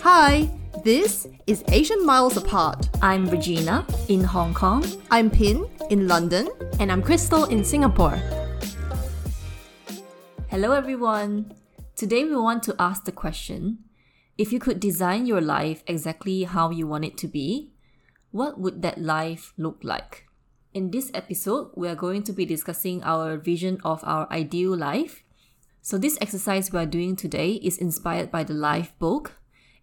Hi, this is Asian Miles Apart. I'm Regina in Hong Kong. I'm Pin in London. And I'm Crystal in Singapore. Hello, everyone. Today we want to ask the question if you could design your life exactly how you want it to be, what would that life look like? In this episode, we are going to be discussing our vision of our ideal life. So, this exercise we are doing today is inspired by the Life book.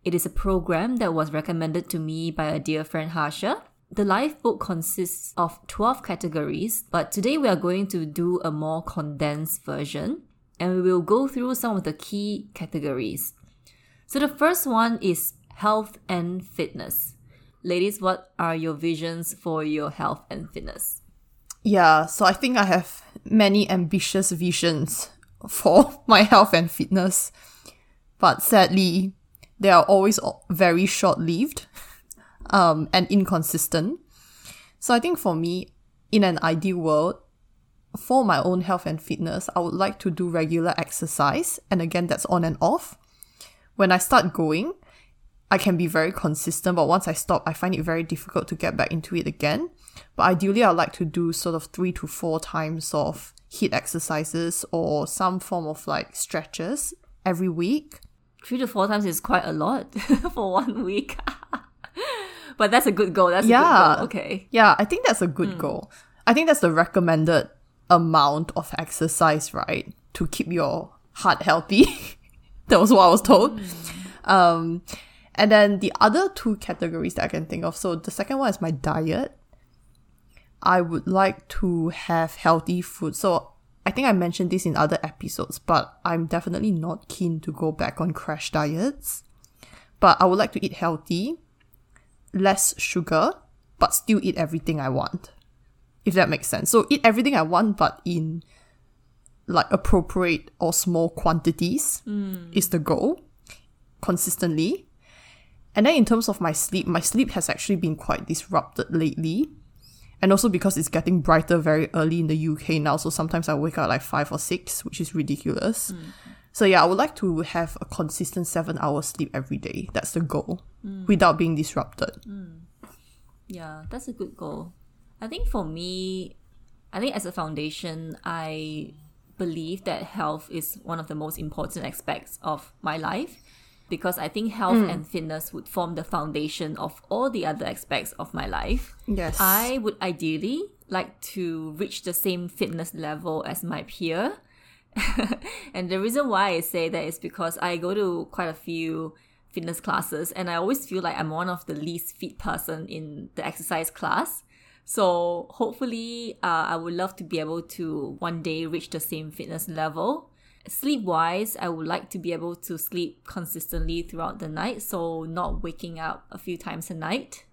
It is a program that was recommended to me by a dear friend Harsha. The Life book consists of 12 categories, but today we are going to do a more condensed version and we will go through some of the key categories. So, the first one is health and fitness. Ladies, what are your visions for your health and fitness? Yeah, so I think I have many ambitious visions for my health and fitness, but sadly, they are always very short lived um, and inconsistent. So I think for me, in an ideal world, for my own health and fitness, I would like to do regular exercise. And again, that's on and off. When I start going, I can be very consistent, but once I stop, I find it very difficult to get back into it again. But ideally, I like to do sort of three to four times of HIIT exercises or some form of like stretches every week. Three to four times is quite a lot for one week. but that's a good goal. That's yeah. Goal. Okay. Yeah, I think that's a good mm. goal. I think that's the recommended amount of exercise, right? To keep your heart healthy. that was what I was told. Mm. Um, and then the other two categories that I can think of. So the second one is my diet. I would like to have healthy food. So I think I mentioned this in other episodes, but I'm definitely not keen to go back on crash diets. But I would like to eat healthy, less sugar, but still eat everything I want if that makes sense. So eat everything I want, but in like appropriate or small quantities mm. is the goal consistently. And then in terms of my sleep, my sleep has actually been quite disrupted lately. And also because it's getting brighter very early in the UK now, so sometimes I wake up like five or six, which is ridiculous. Mm. So yeah, I would like to have a consistent seven hours sleep every day. That's the goal, mm. without being disrupted. Mm. Yeah, that's a good goal. I think for me, I think as a foundation, I believe that health is one of the most important aspects of my life because I think health mm. and fitness would form the foundation of all the other aspects of my life. Yes. I would ideally like to reach the same fitness level as my peer. and the reason why I say that is because I go to quite a few fitness classes and I always feel like I'm one of the least fit person in the exercise class. So hopefully, uh, I would love to be able to one day reach the same fitness level. Sleep wise, I would like to be able to sleep consistently throughout the night, so not waking up a few times a night.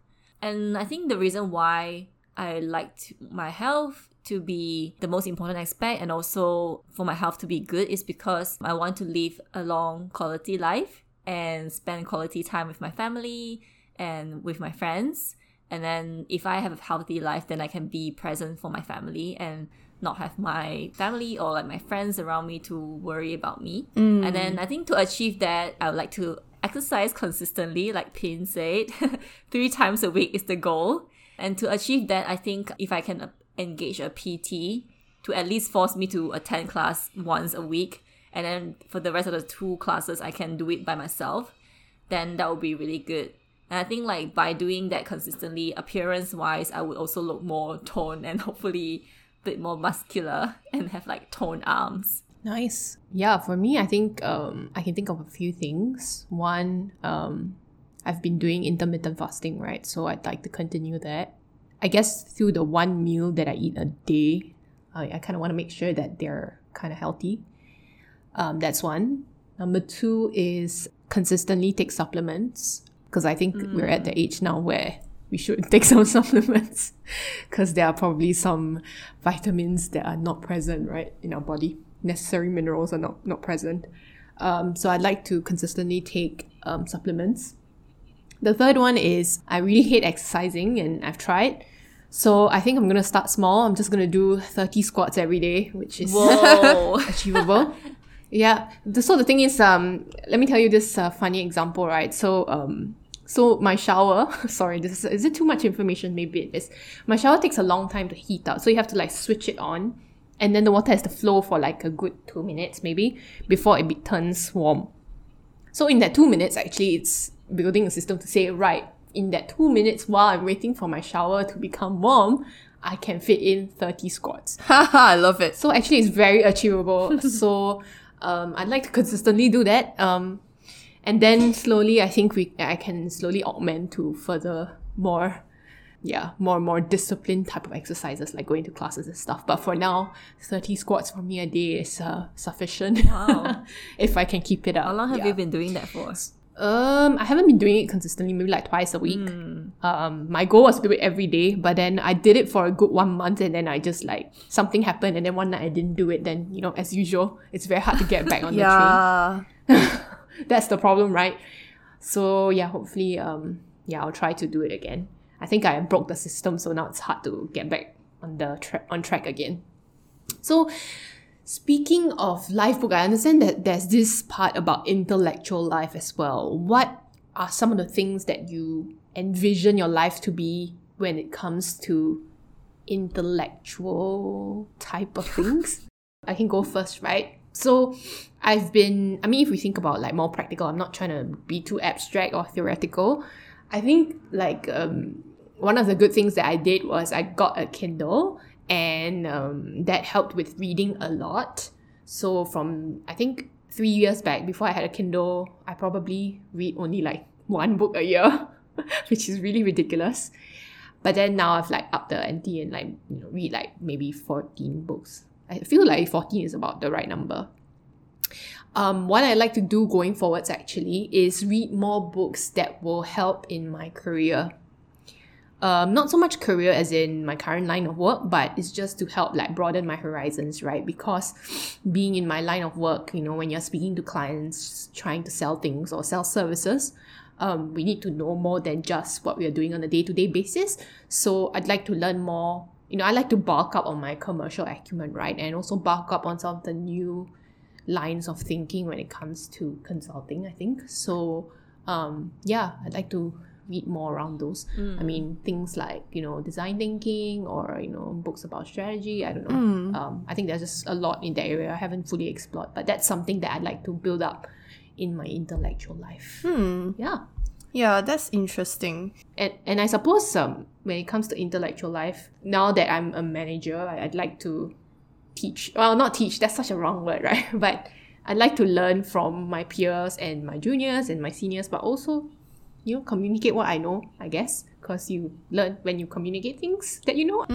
And I think the reason why I like my health to be the most important aspect and also for my health to be good is because I want to live a long quality life and spend quality time with my family and with my friends and then if I have a healthy life, then I can be present for my family and not have my family or like my friends around me to worry about me. Mm. And then I think to achieve that, I would like to exercise consistently, like Pin said, three times a week is the goal. And to achieve that, I think if I can engage a PT to at least force me to attend class once a week, and then for the rest of the two classes, I can do it by myself, then that would be really good. And I think like by doing that consistently, appearance wise, I would also look more toned and hopefully bit more muscular and have like toned arms. Nice. Yeah, for me, I think um, I can think of a few things. One, um, I've been doing intermittent fasting, right? So I'd like to continue that. I guess through the one meal that I eat a day, I, I kind of want to make sure that they're kind of healthy. Um, that's one. Number two is consistently take supplements because I think mm. we're at the age now where we should take some supplements because there are probably some vitamins that are not present right in our body necessary minerals are not not present um, so i'd like to consistently take um, supplements the third one is i really hate exercising and i've tried So I think I'm gonna start small. I'm just gonna do 30 squats every day, which is achievable. yeah. So the thing is, um, let me tell you this uh, funny example, right? So, um, so my shower, sorry, this is, is it too much information? Maybe it is. My shower takes a long time to heat up. So you have to like switch it on and then the water has to flow for like a good two minutes maybe before it turns warm. So in that two minutes, actually, it's building a system to say, right, in that two minutes while I'm waiting for my shower to become warm, I can fit in 30 squats. Haha, I love it. So actually, it's very achievable. so um, I'd like to consistently do that. Um, and then slowly, I think we I can slowly augment to further more, yeah, more more disciplined type of exercises like going to classes and stuff. But for now, thirty squats for me a day is uh, sufficient. Wow. if I can keep it up. How long have Yeah. you been doing that for? Um, I haven't been doing it consistently, maybe like twice a week. Um, my goal was to do it every day, but then I did it for a good one month, and then I just like something happened, and then one night I didn't do it. Then you know, as usual, it's very hard to get back on the Yeah. train. That's the problem, right? So yeah, hopefully, um, yeah, I'll try to do it again. I think I broke the system, so now it's hard to get back on the track on track again. So Speaking of life book, I understand that there's this part about intellectual life as well. What are some of the things that you envision your life to be when it comes to intellectual type of things? I can go first, right? So I've been, I mean, if we think about like more practical, I'm not trying to be too abstract or theoretical. I think like um, one of the good things that I did was I got a Kindle and um, that helped with reading a lot. So from I think three years back, before I had a Kindle, I probably read only like one book a year, which is really ridiculous. But then now I've like upped the ante and like you know read like maybe fourteen books. I feel like fourteen is about the right number. Um, what I like to do going forwards actually is read more books that will help in my career um, not so much career as in my current line of work, but it's just to help like broaden my horizons, right? Because being in my line of work, you know, when you're speaking to clients, trying to sell things or sell services, um, we need to know more than just what we are doing on a day to day basis. So I'd like to learn more. You know, I like to bulk up on my commercial acumen, right? And also bulk up on some of the new lines of thinking when it comes to consulting, I think. So, um, yeah, I'd like to read more around those. I mean, things like, you know, design thinking or, you know, books about strategy. I don't know. Um, I think there's just a lot in that area I haven't fully explored, but that's something that I'd like to build up in my intellectual life. Yeah. Yeah, that's interesting. And, and I suppose um, when it comes to intellectual life, now that I'm a manager, I- I'd like to teach. Well, not teach, that's such a wrong word, right? But I'd like to learn from my peers and my juniors and my seniors, but also, you know, communicate what I know, I guess. Because you learn when you communicate things that you know.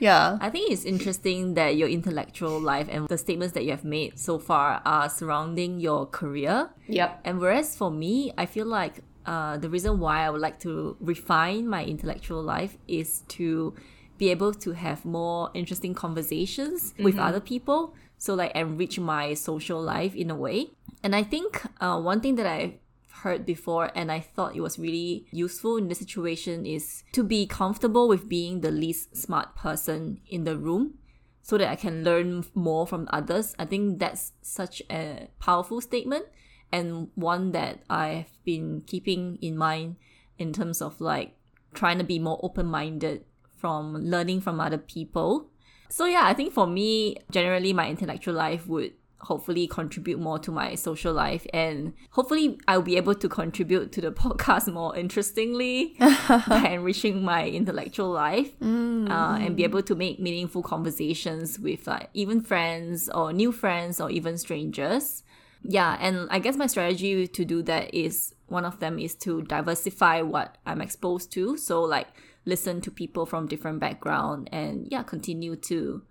Yeah. I think it's interesting that your intellectual life and the statements that you have made so far are surrounding your career. Yep. And whereas for me, I feel like uh, the reason why I would like to refine my intellectual life is to be able to have more interesting conversations with other people. So, like, enrich my social life in a way. And I think uh, one thing that I've heard before and I thought it was really useful in this situation is to be comfortable with being the least smart person in the room so that I can learn more from others. I think that's such a powerful statement and one that I've been keeping in mind in terms of like trying to be more open minded from learning from other people. So yeah, I think for me, generally my intellectual life would hopefully contribute more to my social life and hopefully I'll be able to contribute to the podcast more interestingly by enriching my intellectual life uh, and be able to make meaningful conversations with like even friends or new friends or even strangers. Yeah and i guess my strategy to do that is one of them is to diversify what i'm exposed to. So like listen to people from different background and yeah continue to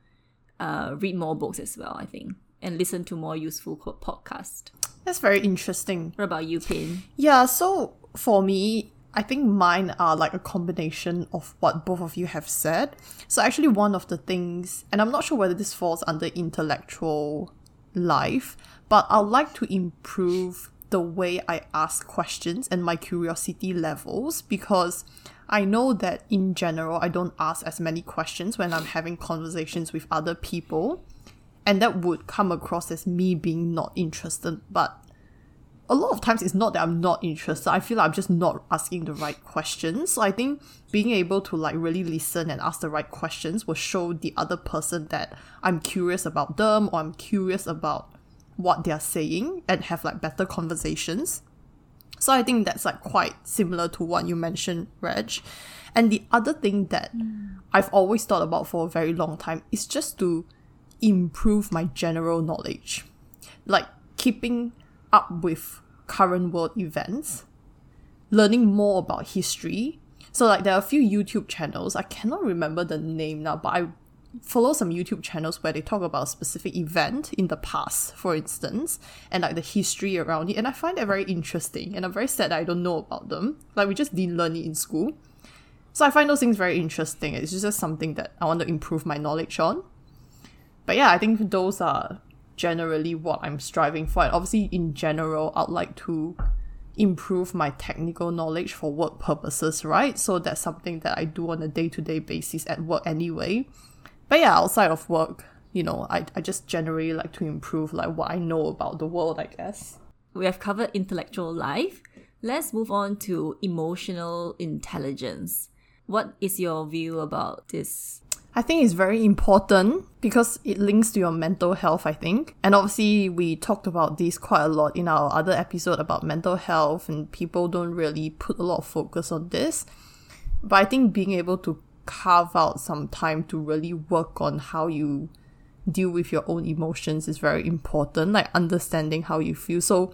uh, read more books as well i think and listen to more useful co- podcast That's very interesting. what about you pin Yeah, so for me, I think mine are like a combination of what both of you have said. So actually one of the things, and I'm not sure whether this falls under intellectual life, but I'd like to improve the way I ask questions and my curiosity levels because I know that in general, I don't ask as many questions when I'm having conversations with other people. And that would come across as me being not interested. But a lot of times it's not that I'm not interested. I feel like I'm just not asking the right questions. So I think being able to like really listen and ask the right questions will show the other person that I'm curious about them or I'm curious about what they're saying and have like better conversations. So I think that's like quite similar to what you mentioned, Reg. And the other thing that mm. I've always thought about for a very long time is just to improve my general knowledge. Like keeping up with current world events, learning more about history. So like there are a few YouTube channels, I cannot remember the name now, but I follow some YouTube channels where they talk about a specific event in the past, for instance, and like the history around it. And I find that very interesting. And I'm very sad that I don't know about them. Like we just didn't learn it in school. So I find those things very interesting. It's just something that I want to improve my knowledge on. But yeah, I think those are generally what I'm striving for. And obviously, in general, I'd like to improve my technical knowledge for work purposes, right? So that's something that I do on a day to day basis at work anyway. But yeah, outside of work, you know, I, I just generally like to improve like what I know about the world, I guess. We have covered intellectual life. Let's move on to emotional intelligence. What is your view about this? I think it's very important because it links to your mental health, I think. And obviously, we talked about this quite a lot in our other episode about mental health, and people don't really put a lot of focus on this. But I think being able to carve out some time to really work on how you deal with your own emotions is very important, like understanding how you feel. So,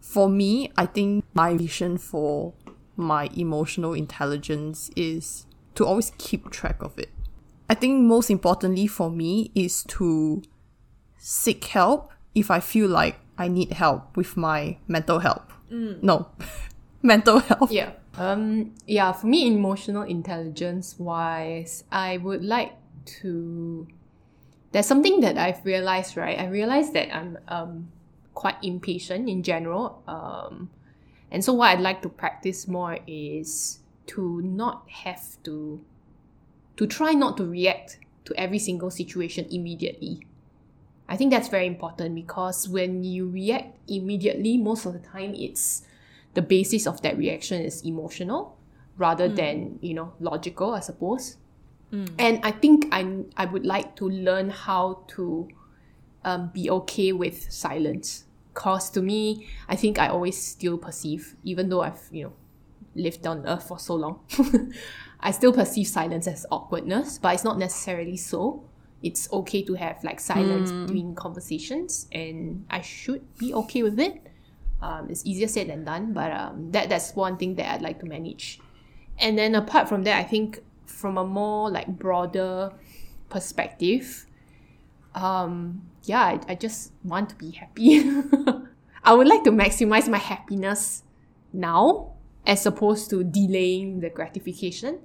for me, I think my vision for my emotional intelligence is to always keep track of it. I think most importantly for me is to seek help if I feel like I need help with my mental health. No, mental health. Yeah. Um yeah, for me emotional intelligence wise, I would like to there's something that I've realized, right? I realized that I'm um quite impatient in general. Um and so what I'd like to practice more is to not have to to try not to react to every single situation immediately. I think that's very important because when you react immediately, most of the time it's the basis of that reaction is emotional rather than, you know, logical, I suppose. And I think I I would like to learn how to um, be okay with silence. Cause to me, I think I always still perceive, even though I've you know lived on earth for so long, I still perceive silence as awkwardness, but it's not necessarily so. It's okay to have like silence between conversations, and I should be okay with it. Um, it's easier said than done, but um, that that's one thing that I'd like to manage. And then apart from that, I think from a more like broader perspective, um, yeah, I, I just want to be happy. I would like to maximize my happiness now as opposed to delaying the gratification.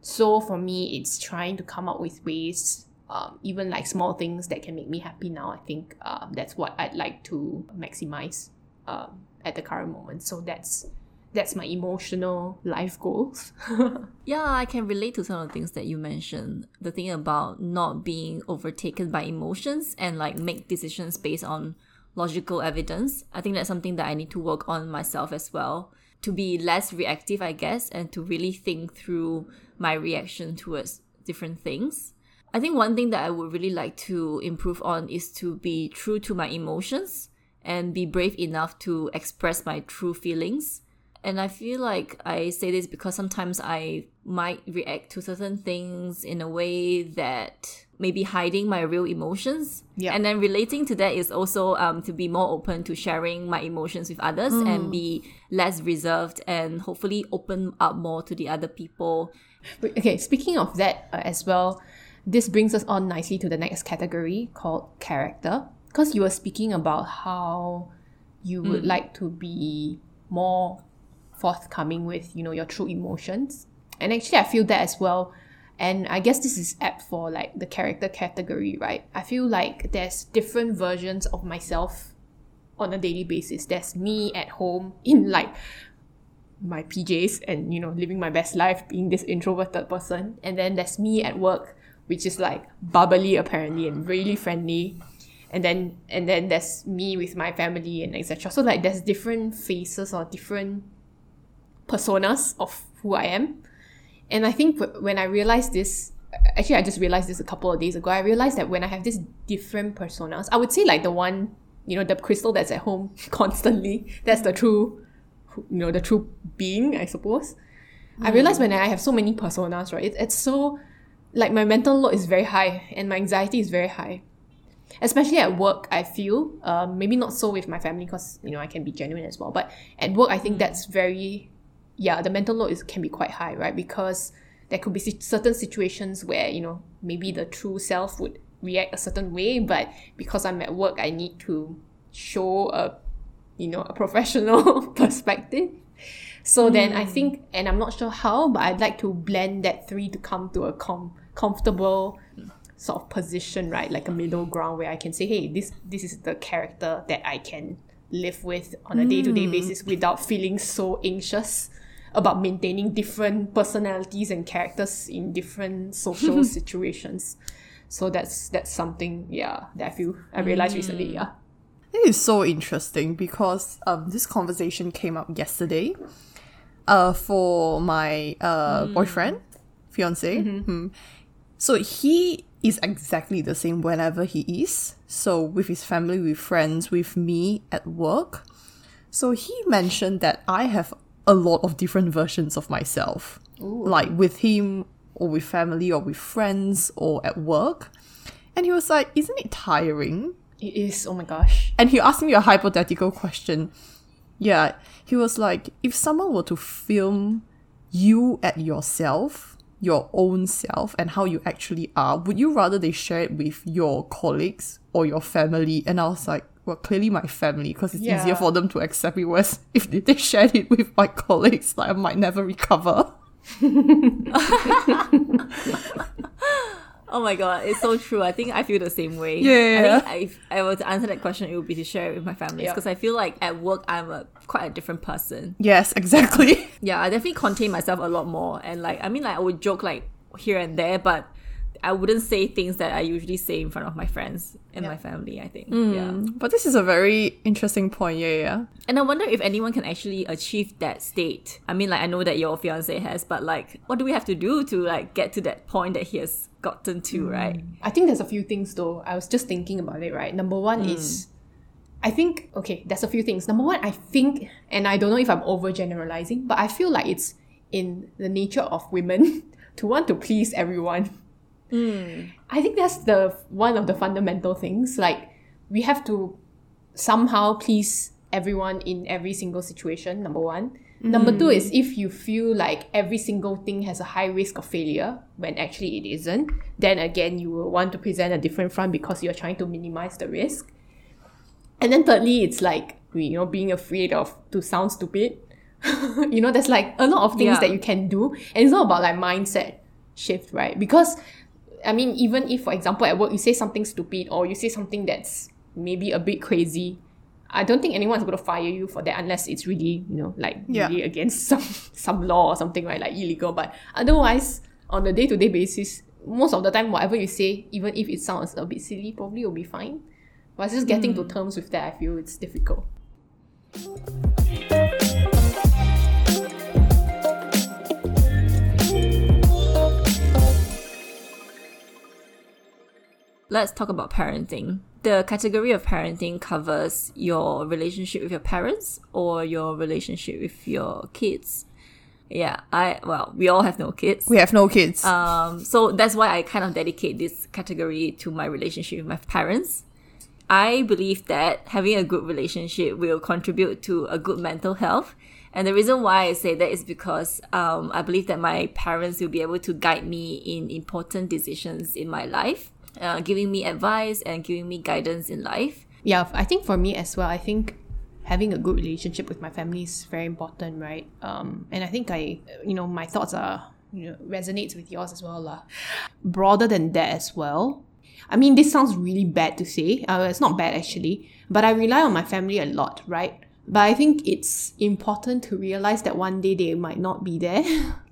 So for me, it's trying to come up with ways, um, even like small things that can make me happy now. I think um, that's what I'd like to maximize um, at the current moment. So that's that's my emotional life goals. Yeah, I can relate to some of the things that you mentioned. The thing about not being overtaken by emotions and like make decisions based on logical evidence. I think that's something that I need to work on myself as well. To be less reactive, I guess, and to really think through my reaction towards different things. I think one thing that I would really like to improve on is to be true to my emotions and be brave enough to express my true feelings. And I feel like I say this because sometimes I might react to certain things in a way that maybe hiding my real emotions. Yeah. And then relating to that is also um, to be more open to sharing my emotions with others and be less reserved and hopefully open up more to the other people. Okay, speaking of that uh, as well, this brings us on nicely to the next category called character. Because you were speaking about how you would like to be more forthcoming with, you know, your true emotions. And actually, I feel that as well. And I guess this is apt for like the character category, right? I feel like there's different versions of myself on a daily basis. There's me at home in like my PJs and you know living my best life, being this introverted person, and then there's me at work, which is like bubbly apparently and really friendly, and then and then there's me with my family and etc. So like there's different faces or different personas of who I am, and I think when I realized this, actually I just realized this a couple of days ago. I realized that when I have these different personas, I would say like the one you know the crystal that's at home constantly. That's the true, you know, the true being, I suppose. I realized when I have so many personas, right? It, it's so like my mental load is very high and my anxiety is very high especially at work i feel um, maybe not so with my family because you know i can be genuine as well but at work i think that's very yeah the mental load is can be quite high right? Because there could be certain situations where you know maybe the true self would react a certain way but because i'm at work i need to show a you know a professional perspective. So then i hmm. think and i'm not sure how but i'd like to blend that three to come to a com- comfortable sort of position, right? Like a middle ground where I can say, hey, this this is the character that I can live with on a day to day basis without feeling so anxious about maintaining different personalities and characters in different social situations. So that's that's something, yeah, that I feel I realized recently, yeah. It is so interesting because um, this conversation came up yesterday uh, for my uh, boyfriend, fiance. Hmm. So he is exactly the same whenever he is. So with his family, with friends, with me at work. So he mentioned that I have a lot of different versions of myself. Like with him or with family or with friends or at work. And he was like, Isn't it tiring? It is, oh my gosh. And he asked me a hypothetical question. Yeah, he was like, if someone were to film you at yourself, your own self, and how you actually are, would you rather they share it with your colleagues or your family? And I was like, well, clearly my family, because it's Yeah. easier for them to accept it. Whereas if they, they shared it with my colleagues, like I might never recover. Oh my god, it's so true. I think I feel the same way. Yeah. I think if I were to answer that question, it would be to share it with my family Yeah. because I feel like at work I'm a quite a different person. Yes, exactly. Yeah, I definitely contain myself a lot more, and like I mean, like I would joke like here and there, but I wouldn't say things that I usually say in front of my friends and my family. I think. Hmm. Yeah. but this is a very interesting point. Yeah, yeah. And I wonder if anyone can actually achieve that state. I mean, like I know that your fiance has, but like, what do we have to do to like get to that point that he has gotten to, hmm. right? I think there's a few things though. I was just thinking about it, right? Number one hmm. is I think okay, there's a few things. Number one, I think and I don't know if I'm overgeneralizing, but I feel like it's in the nature of women to want to please everyone. Mm. I think that's the one of the fundamental things. Like we have to somehow please everyone in every single situation, number one. Number two is if you feel like every single thing has a high risk of failure when actually it isn't, then again you will want to present a different front because you're trying to minimize the risk. And then thirdly, it's like you know, being afraid of to sound stupid. you know, there's like a lot of things Yeah. that you can do. And it's not about like mindset shift, right? Because I mean, even if, for example, at work you say something stupid or you say something that's maybe a bit crazy, I don't think anyone's going to fire you for that unless it's really, you know, like Yeah. really against some some law or something, right? Like illegal. But otherwise, on a day to day basis, most of the time, whatever you say, even if it sounds a bit silly, probably will be fine. But just getting to hmm. terms with that, I feel it's difficult. Let's talk about parenting. The category of parenting covers your relationship with your parents or your relationship with your kids. Yeah, I well, we all have no kids. We have no kids. Um, so that's why I kind of dedicate this category to my relationship with my parents. I believe that having a good relationship will contribute to a good mental health. And the reason why I say that is because um, I believe that my parents will be able to guide me in important decisions in my life, uh, giving me advice and giving me guidance in life. Yeah, I think for me as well, I think having a good relationship with my family is very important, right? Um, and I think I, you know, my thoughts are, you know, resonates with yours as well, lah. Broader than that as well. I mean, this sounds really bad to say. Uh, it's not bad actually, but I rely on my family a lot, right? But I think it's important to realize that one day they might not be there.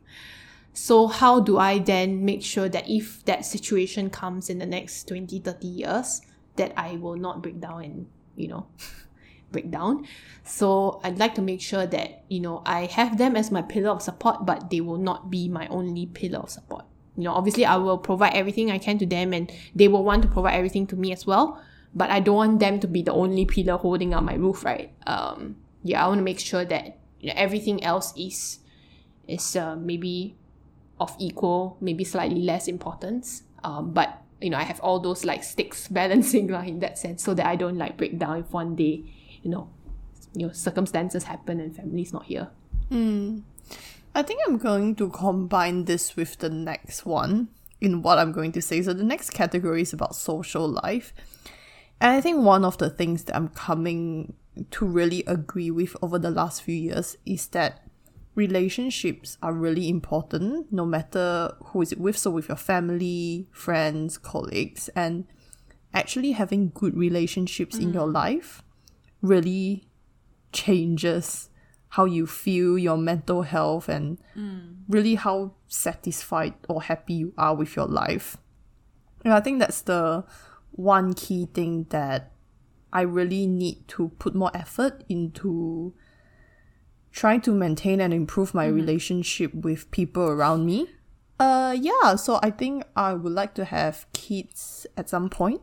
so how do I then make sure that if that situation comes in the next 20, 30 years, that I will not break down and, you know, break down. So I'd like to make sure that, you know, I have them as my pillar of support, but they will not be my only pillar of support. You know, obviously I will provide everything I can to them and they will want to provide everything to me as well. But I don't want them to be the only pillar holding up my roof, right? Um, yeah, I want to make sure that you know, everything else is is uh, maybe of equal, maybe slightly less importance. Um, but you know, I have all those like sticks balancing lah in that sense, so that I don't like break down if one day, you know, you know, circumstances happen and family's not here. I think I'm going to combine this with the next one in what I'm going to say. So the next category is about social life. And I think one of the things that I'm coming to really agree with over the last few years is that relationships are really important no matter who is it with. So with your family friends colleagues and actually having good relationships in mm. your life really changes how you feel your mental health and mm. really how satisfied or happy you are with your life. And i think that's the one key thing that I really need to put more effort into trying to maintain and improve my mm-hmm. relationship with people around me. Uh yeah, so I think I would like to have kids at some point.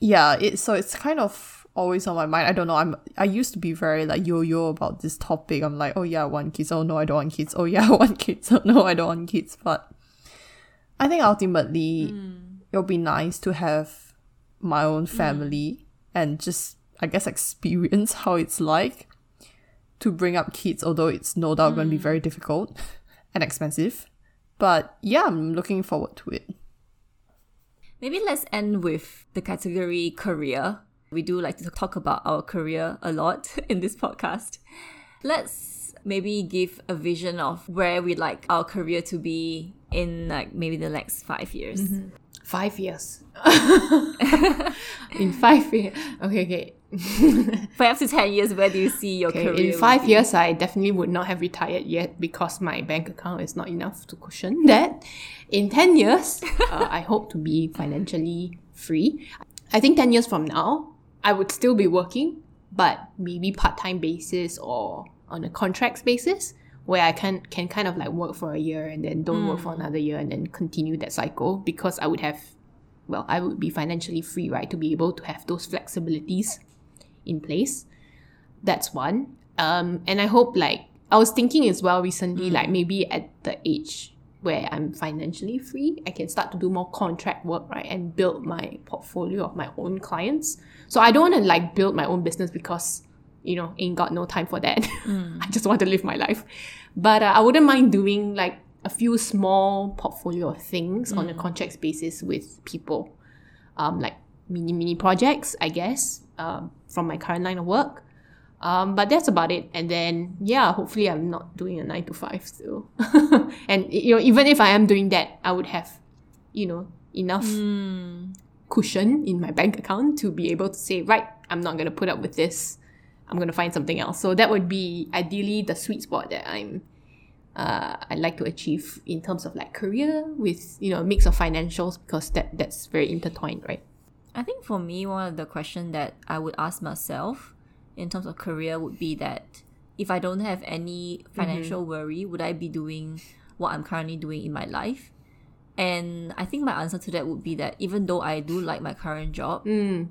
Yeah, it so it's kind of always on my mind. I don't know. I'm I used to be very like yo-yo about this topic. I'm like, oh yeah, I want kids. Oh no, I don't want kids. Oh yeah, I want kids. Oh no, I don't want kids. But I think ultimately mm. it'll be nice to have my own mm. family and just I guess experience how it's like to bring up kids, although it's no doubt going to be mm. very difficult and expensive. But yeah, I'm looking forward to it. Maybe let's end with the category career. We do like to talk about our career a lot in this podcast. Let's maybe give a vision of where we'd like our career to be in like maybe the next five years. Mm-hmm. Five years. in five years. Okay, okay. Five to ten years, where do you see your Okay, career? in five years, I definitely would not have retired yet because my bank account is not enough to cushion that. In 10 years, uh, I hope to be financially free. I think 10 years from now, I would still be working, but maybe part-time basis or on a contracts basis where I can, can kind of like work for a year and then don't work for another year and then continue that cycle because I would have, well, I would be financially free, right? To be able to have those flexibilities in place. That's one. Um, and I hope like I was thinking as well recently, like maybe at the age where I'm financially free, I can start to do more contract work, right? And build my portfolio of my own clients. So I don't want to like build my own business because, you know, ain't got no time for that. I just want to live my life. But uh, I wouldn't mind doing like a few small portfolio of things on a contract basis with people. Um, like mini mini projects, I guess, um, from my current line of work. Um, but that's about it. And then, yeah, hopefully I'm not doing a nine to five still. and, you know, even if I am doing that, I would have, you know, enough cushion in my bank account to be able to say, right, I'm not going to put up with this. I'm going to find something else. So that would be ideally the sweet spot that I'm, uh, I'd like to achieve in terms of like career with, you know, a mix of financials because that, that's very intertwined, right? I think for me, one of the questions that I would ask myself in terms of career would be that if I don't have any financial worry, would I be doing what I'm currently doing in my life? And I think my answer to that would be that even though I do like my current job,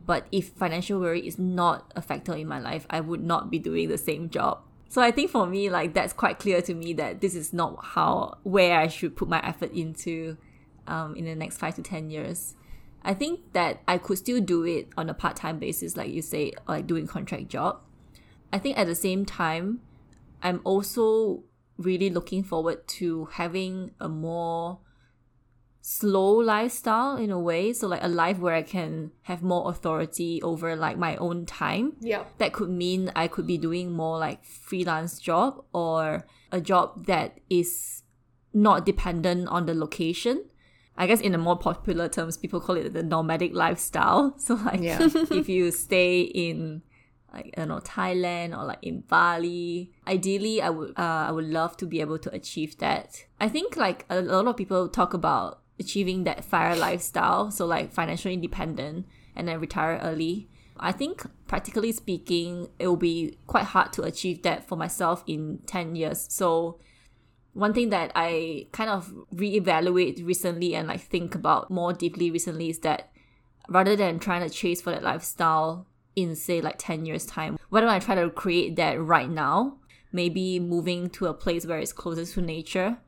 but if financial worry is not a factor in my life, I would not be doing the same job. So I think for me, like that's quite clear to me that this is not how where I should put my effort into um, in the next five to ten years. I think that I could still do it on a part time basis, like you say, like doing contract job. I think at the same time, I'm also really looking forward to having a more slow lifestyle in a way. So like a life where I can have more authority over like my own time. Yeah. That could mean I could be doing more like freelance job or a job that is not dependent on the location. I guess in the more popular terms, people call it the nomadic lifestyle. So like Yeah. if you stay in like I don't know Thailand or like in Bali. Ideally, I would uh, I would love to be able to achieve that. I think like a lot of people talk about achieving that fire lifestyle, so like financially independent and then retire early. I think practically speaking, it will be quite hard to achieve that for myself in 10 years. So one thing that I kind of reevaluate recently and like think about more deeply recently is that rather than trying to chase for that lifestyle in say like 10 years time, why don't I try to create that right now? Maybe moving to a place where it's closest to nature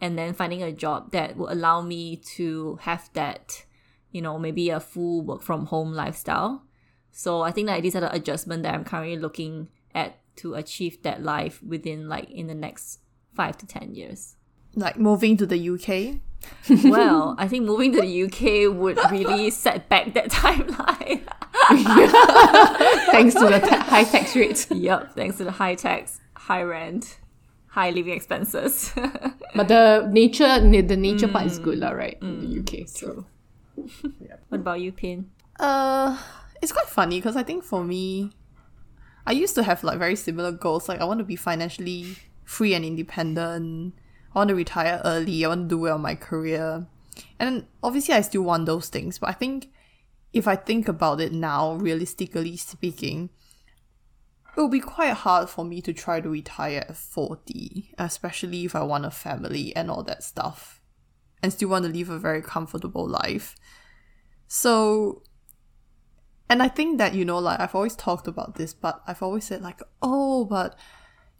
and then finding a job that will allow me to have that, you know, maybe a full work from home lifestyle. So I think that these are the adjustments that I'm currently looking at to achieve that life within like in the next five to ten years. Like moving to the UK. well, I think moving to the UK would really set back that timeline. thanks to the ta- high tax rates. yep, thanks to the high tax, high rent, high living expenses. but the nature, the nature part is good, lah, right? In the UK, true. What about you, Pin? Uh, it's quite funny because I think for me, I used to have like very similar goals. Like I want to be financially free and independent. I want to retire early. I want to do well in my career. And obviously, I still want those things. But I think if I think about it now, realistically speaking, it will be quite hard for me to try to retire at 40, especially if I want a family and all that stuff, and still want to live a very comfortable life. So and I think that, you know, like I've always talked about this, but I've always said, like, oh, but,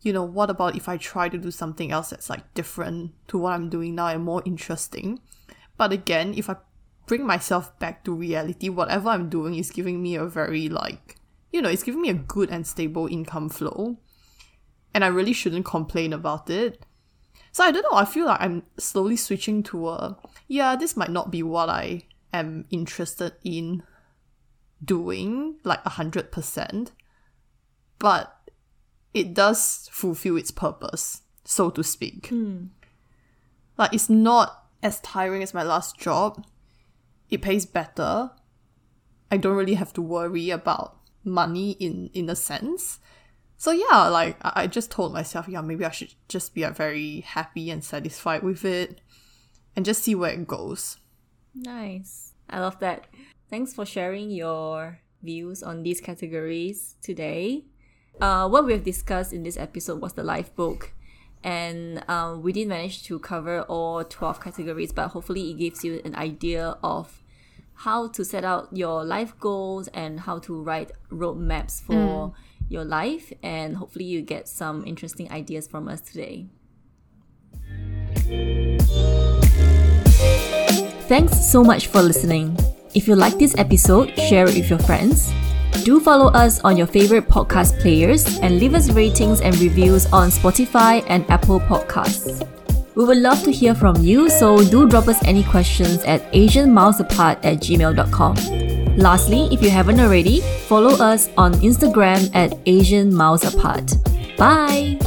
you know, what about if I try to do something else that's like different to what I'm doing now and more interesting? But again, if I bring myself back to reality, whatever I'm doing is giving me a very, like, you know, it's giving me a good and stable income flow. And I really shouldn't complain about it. So I don't know, I feel like I'm slowly switching to a, yeah, this might not be what I am interested in doing like a hundred percent, but it does fulfill its purpose, so to speak. Mm. Like it's not as tiring as my last job. It pays better. I don't really have to worry about money in in a sense. So yeah, like I, I just told myself, yeah, maybe I should just be uh, very happy and satisfied with it, and just see where it goes. Nice. I love that. Thanks for sharing your views on these categories today. Uh, what we have discussed in this episode was the life book, and um, we didn't manage to cover all 12 categories, but hopefully, it gives you an idea of how to set out your life goals and how to write roadmaps for mm. your life. And hopefully, you get some interesting ideas from us today. Thanks so much for listening. If you like this episode, share it with your friends. Do follow us on your favorite podcast players and leave us ratings and reviews on Spotify and Apple Podcasts. We would love to hear from you, so do drop us any questions at asianmilesapart at gmail.com. Lastly, if you haven't already, follow us on Instagram at Asian Miles Apart. Bye!